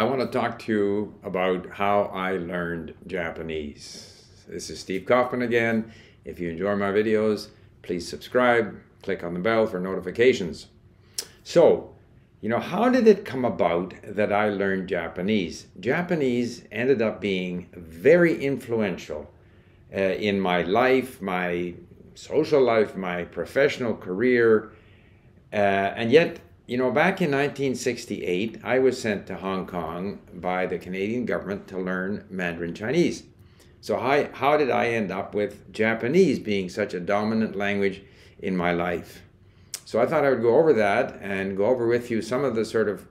I want to talk to you about how I learned Japanese. This is Steve Kaufmann again. If you enjoy my videos, please subscribe, click on the bell for notifications. So, you know, how did it come about that I learned Japanese? Japanese ended up being very influential uh, in my life, my social life, my professional career, uh, and yet you know, back in 1968, I was sent to Hong Kong by the Canadian government to learn Mandarin Chinese. So, how, how did I end up with Japanese being such a dominant language in my life? So, I thought I would go over that and go over with you some of the sort of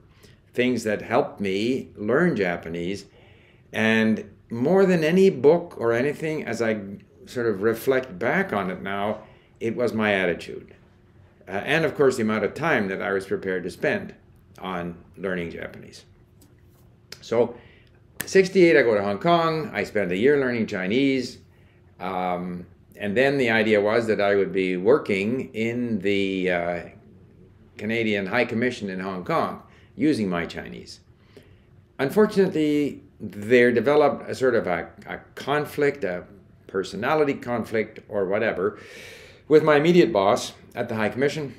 things that helped me learn Japanese. And more than any book or anything, as I sort of reflect back on it now, it was my attitude uh, and of course the amount of time that I was prepared to spend on learning Japanese. So, 68, I go to Hong Kong. I spend a year learning Chinese. Um, and then the idea was that I would be working in the uh, Canadian High Commission in Hong Kong using my Chinese. Unfortunately, there developed a sort of a, a conflict, a personality conflict, or whatever, with my immediate boss at the High Commission.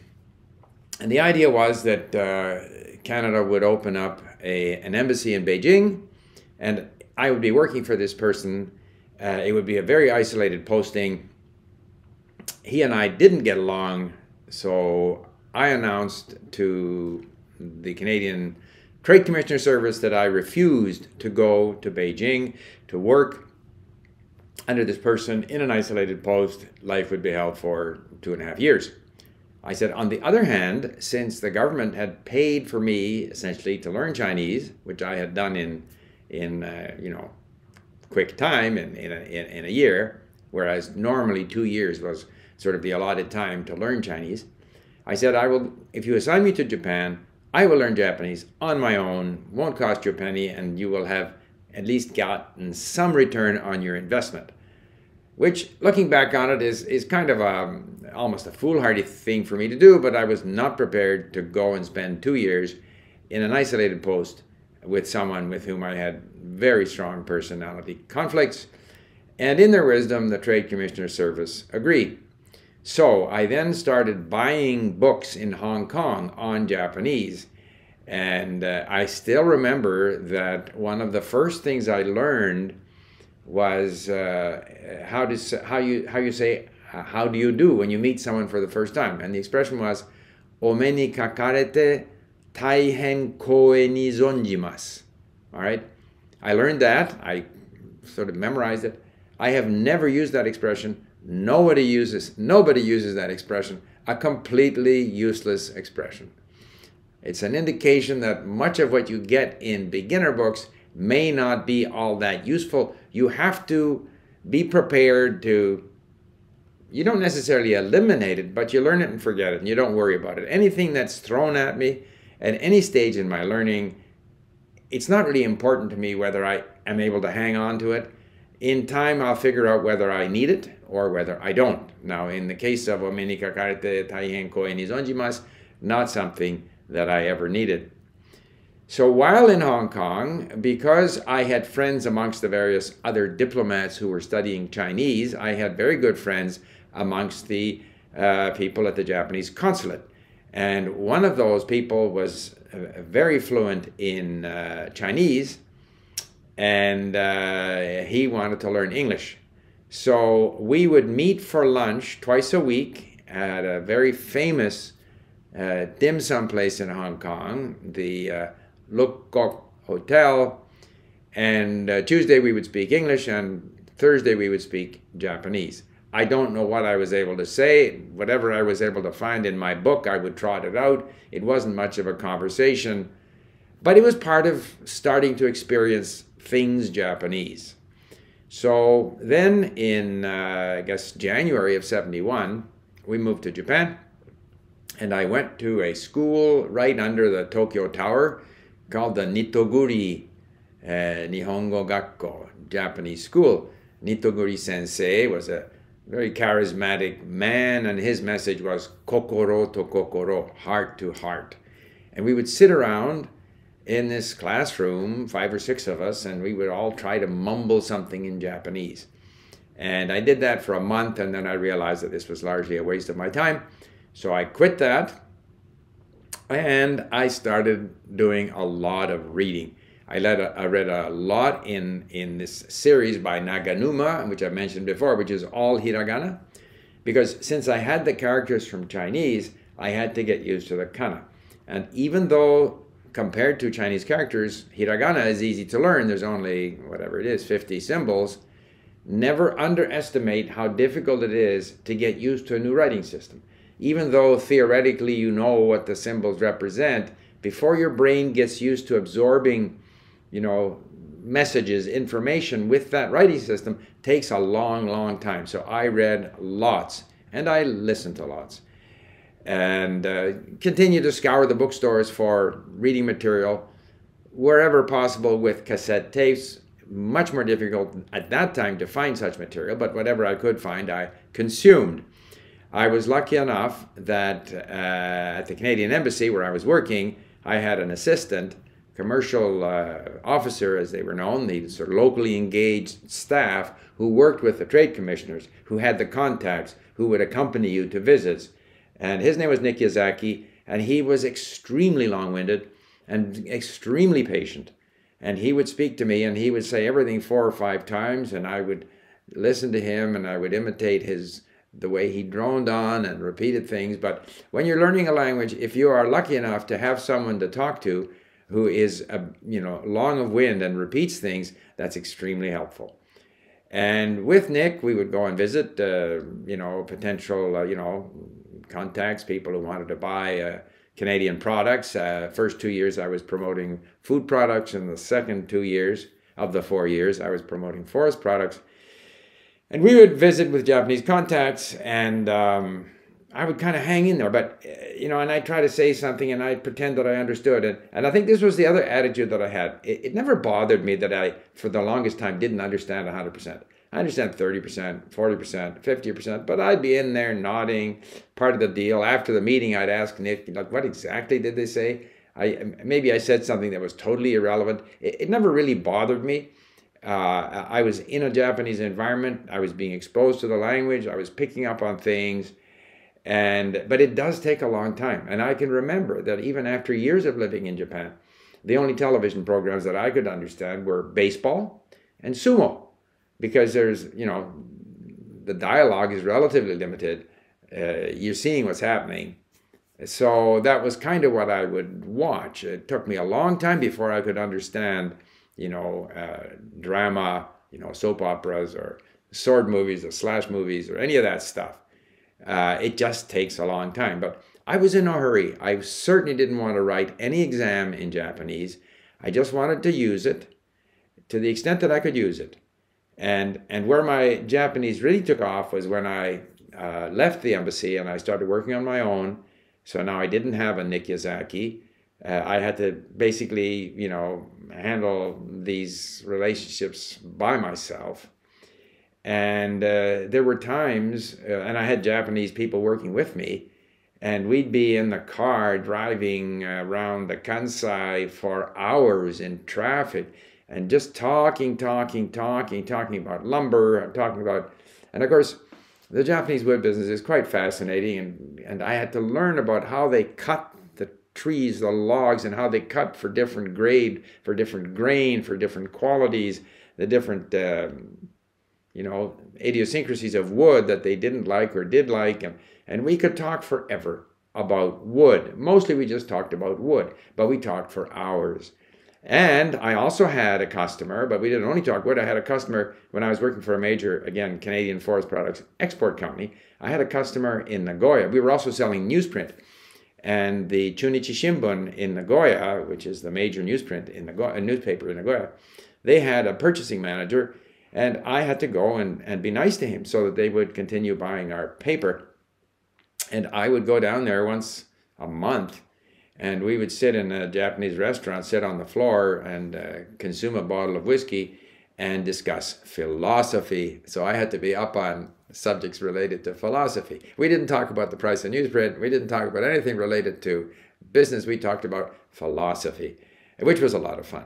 And the idea was that uh, Canada would open up a, an embassy in Beijing, and I would be working for this person. Uh, it would be a very isolated posting. He and I didn't get along, so I announced to the Canadian Trade Commissioner Service that I refused to go to Beijing to work under this person in an isolated post, life would be held for two and a half years. I said, on the other hand, since the government had paid for me essentially to learn Chinese, which I had done in, in uh, you know, quick time in, in, a, in, a year, whereas normally two years was sort of the allotted time to learn Chinese, I said, I will, if you assign me to Japan, I will learn Japanese on my own, won't cost you a penny, and you will have at least gotten some return on your investment. Which, looking back on it, is, is kind of a, almost a foolhardy thing for me to do, but I was not prepared to go and spend two years in an isolated post with someone with whom I had very strong personality conflicts. And in their wisdom, the Trade Commissioner Service agreed. So I then started buying books in Hong Kong on Japanese and uh, I still remember that one of the first things I learned was uh, how to how you how you say how do you do when you meet someone for the first time, and the expression was "omeni kakarete taihen koe ni zonjimasu." All right, I learned that. I sort of memorized it. I have never used that expression. Nobody uses nobody uses that expression. A completely useless expression. It's an indication that much of what you get in beginner books may not be all that useful. You have to be prepared to, you don't necessarily eliminate it, but you learn it and forget it, and you don't worry about it. Anything that's thrown at me at any stage in my learning, it's not really important to me whether I am able to hang on to it. In time, I'll figure out whether I need it or whether I don't. Now, in the case of Omenika Karate Taihen Koe Nizonjimasu, not something that I ever needed. So while in Hong Kong, because I had friends amongst the various other diplomats who were studying Chinese, I had very good friends amongst the uh, people at the Japanese consulate. And one of those people was uh, very fluent in uh, Chinese, and uh, he wanted to learn English. So we would meet for lunch twice a week at a very famous uh, dim sum place in Hong Kong, the uh, Luk Kok Hotel, and Tuesday we would speak English, and Thursday we would speak Japanese. I don't know what I was able to say. Whatever I was able to find in my book, I would trot it out. It wasn't much of a conversation, but it was part of starting to experience things Japanese. So then in, uh, I guess, January of 71, we moved to Japan and I went to a school right under the Tokyo Tower called the Nitoguri uh, Nihongo Gakko, Japanese school. Nitoguri sensei was a very charismatic man, and his message was kokoro to kokoro, heart to heart. And we would sit around in this classroom, five or six of us, and we would all try to mumble something in Japanese. And I did that for a month, and then I realized that this was largely a waste of my time. So I quit that, and I started doing a lot of reading. I, read a lot in, in this series by Naganuma, which I mentioned before, which is all hiragana, because since I had the characters from Chinese, I had to get used to the kana. And even though compared to Chinese characters, hiragana is easy to learn, there's only whatever it is, 50 symbols. Never underestimate how difficult it is to get used to a new writing system. Even though theoretically you know what the symbols represent, before your brain gets used to absorbing, you know, messages, information with that writing system takes a long, long time. So I read lots and I listened to lots and uh, continue to scour the bookstores for reading material wherever possible with cassette tapes. Much more difficult at that time to find such material, but whatever I could find, I consumed. I was lucky enough that uh, at the Canadian Embassy where I was working, I had an assistant, commercial uh, officer as they were known, the sort of locally engaged staff who worked with the trade commissioners, who had the contacts, who would accompany you to visits and his name was Nick Yazaki, and he was extremely long winded and extremely patient. And he would speak to me and he would say everything four or five times, and I would listen to him and I would imitate his the way he droned on and repeated things. But when you're learning a language, if you are lucky enough to have someone to talk to who is a, you know long of wind and repeats things, that's extremely helpful. And with Nick, we would go and visit, uh, you know, potential, uh, you know, contacts, people who wanted to buy uh, Canadian products. Uh, first two years I was promoting food products, and the second two years of the four years I was promoting forest products. And we would visit with Japanese contacts, and um, I would kind of hang in there. But uh, you know, and I try to say something, and I pretend that I understood it. And I think this was the other attitude that I had. It, it never bothered me that I, for the longest time, didn't understand 100 percent. I understand 30%, 40%, 50%, but I'd be in there nodding, part of the deal. After the meeting, I'd ask Nick, like, what exactly did they say? I Maybe I said something that was totally irrelevant. It, it never really bothered me. Uh, I was in a Japanese environment. I was being exposed to the language. I was picking up on things. And but it does take a long time. And I can remember that even after years of living in Japan, the only television programs that I could understand were baseball and sumo because there's you know the dialogue is relatively limited. Uh, you're seeing what's happening. So that was kind of what I would watch. It took me a long time before I could understand, you know, uh, drama, you know, soap operas or sword movies or slash movies or any of that stuff. Uh, it just takes a long time. But I was in a hurry. I certainly didn't want to write any exam in Japanese. I just wanted to use it to the extent that I could use it. And, and where my Japanese really took off was when I uh, left the embassy and I started working on my own. So now I didn't have a Nick Yazaki. Uh, I had to basically, you know, handle these relationships by myself. And uh, there were times, uh, and I had Japanese people working with me, and we'd be in the car driving around the Kansai for hours in traffic and just talking, talking, talking, talking about lumber, talking about, and of course, the Japanese wood business is quite fascinating, and, and I had to learn about how they cut the trees, the logs, and how they cut for different grade, for different grain, for different qualities, the different, um, you know, idiosyncrasies of wood that they didn't like or did like, and, and we could talk forever about wood. Mostly we just talked about wood, but we talked for hours. And I also had a customer, but we didn't only talk wood. I had a customer when I was working for a major, again, Canadian forest products export company. I had a customer in Nagoya. We were also selling newsprint. And the Chunichi Shimbun in Nagoya, which is the major newsprint in Nagoya, uh, newspaper in Nagoya, they had a purchasing manager, and I had to go and, and be nice to him so that they would continue buying our paper. And I would go down there once a month and we would sit in a Japanese restaurant, sit on the floor and uh, consume a bottle of whiskey and discuss philosophy. So I had to be up on subjects related to philosophy. We didn't talk about the price of newsprint. We didn't talk about anything related to business. We talked about philosophy. which was a lot of fun.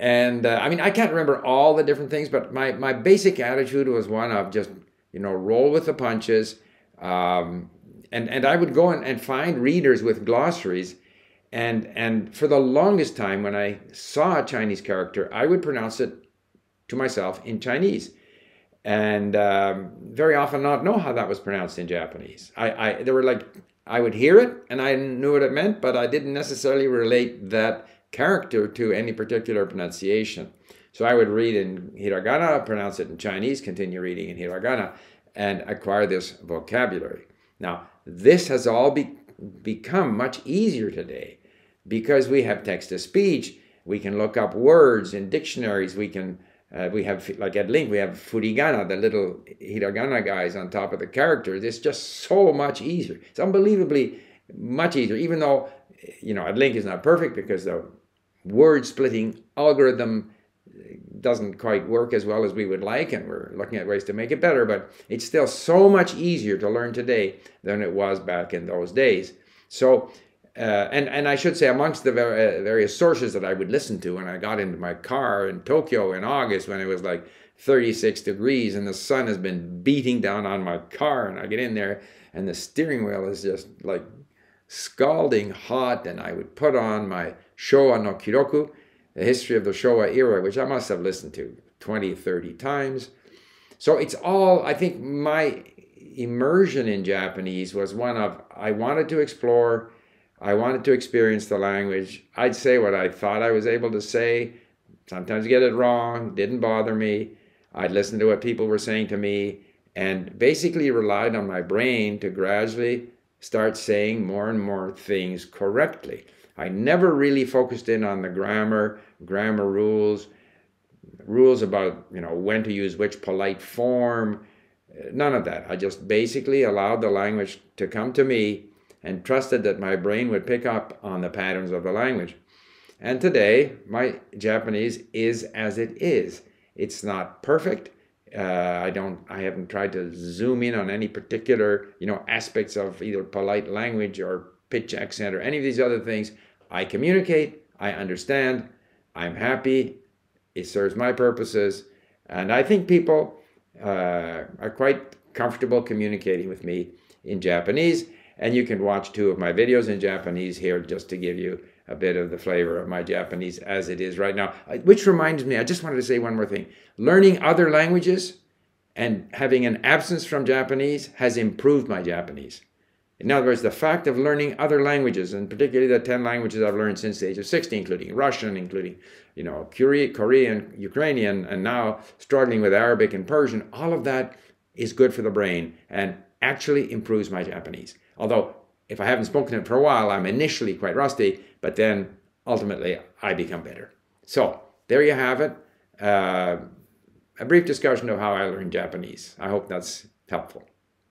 And uh, I mean, I can't remember all the different things, but my, my basic attitude was one of just, you know, roll with the punches. Um, and, and I would go and, and find readers with glossaries. And, and for the longest time, when I saw a Chinese character, I would pronounce it to myself in Chinese. And um, very often not know how that was pronounced in Japanese. I, I, there were like, I would hear it and I knew what it meant, but I didn't necessarily relate that character to any particular pronunciation. So I would read in hiragana, pronounce it in Chinese, continue reading in hiragana, and acquire this vocabulary. Now, this has all be, become much easier today because we have text to speech. We can look up words in dictionaries. We can uh, we have like at LingQ we have furigana, the little hiragana guys on top of the characters. It's just so much easier. It's unbelievably much easier, even though you know at LingQ is not perfect because the word splitting algorithm doesn't quite work as well as we would like, and we're looking at ways to make it better, but it's still so much easier to learn today than it was back in those days. So, uh, and, and I should say, amongst the ver- uh, various sources that I would listen to when I got into my car in Tokyo in August when it was like 36 degrees and the sun has been beating down on my car, and I get in there and the steering wheel is just like scalding hot, and I would put on my Showa no Kiroku, the history of the Showa era, which I must have listened to 20, 30 times. So it's all, I think my immersion in Japanese was one of I wanted to explore, I wanted to experience the language. I'd say what I thought I was able to say, sometimes get it wrong, didn't bother me. I'd listen to what people were saying to me and basically relied on my brain to gradually start saying more and more things correctly. I never really focused in on the grammar, grammar rules, rules about, you know, when to use which polite form, none of that. I just basically allowed the language to come to me and trusted that my brain would pick up on the patterns of the language. And today, my Japanese is as it is. It's not perfect. Uh, I don't. I haven't tried to zoom in on any particular, you know, aspects of either polite language or pitch accent or any of these other things. I communicate, I understand, I'm happy, it serves my purposes, and I think people uh, are quite comfortable communicating with me in Japanese. And you can watch two of my videos in Japanese here just to give you a bit of the flavor of my Japanese as it is right now. Which reminds me, I just wanted to say one more thing. Learning other languages and having an absence from Japanese has improved my Japanese. In other words, the fact of learning other languages, and particularly the 10 languages I've learned since the age of 60, including Russian, including, you know, Korean, Ukrainian, and now struggling with Arabic and Persian, all of that is good for the brain and actually improves my Japanese. Although, if I haven't spoken it for a while, I'm initially quite rusty, but then ultimately I become better. So, there you have it. Uh, a brief discussion of how I learned Japanese. I hope that's helpful.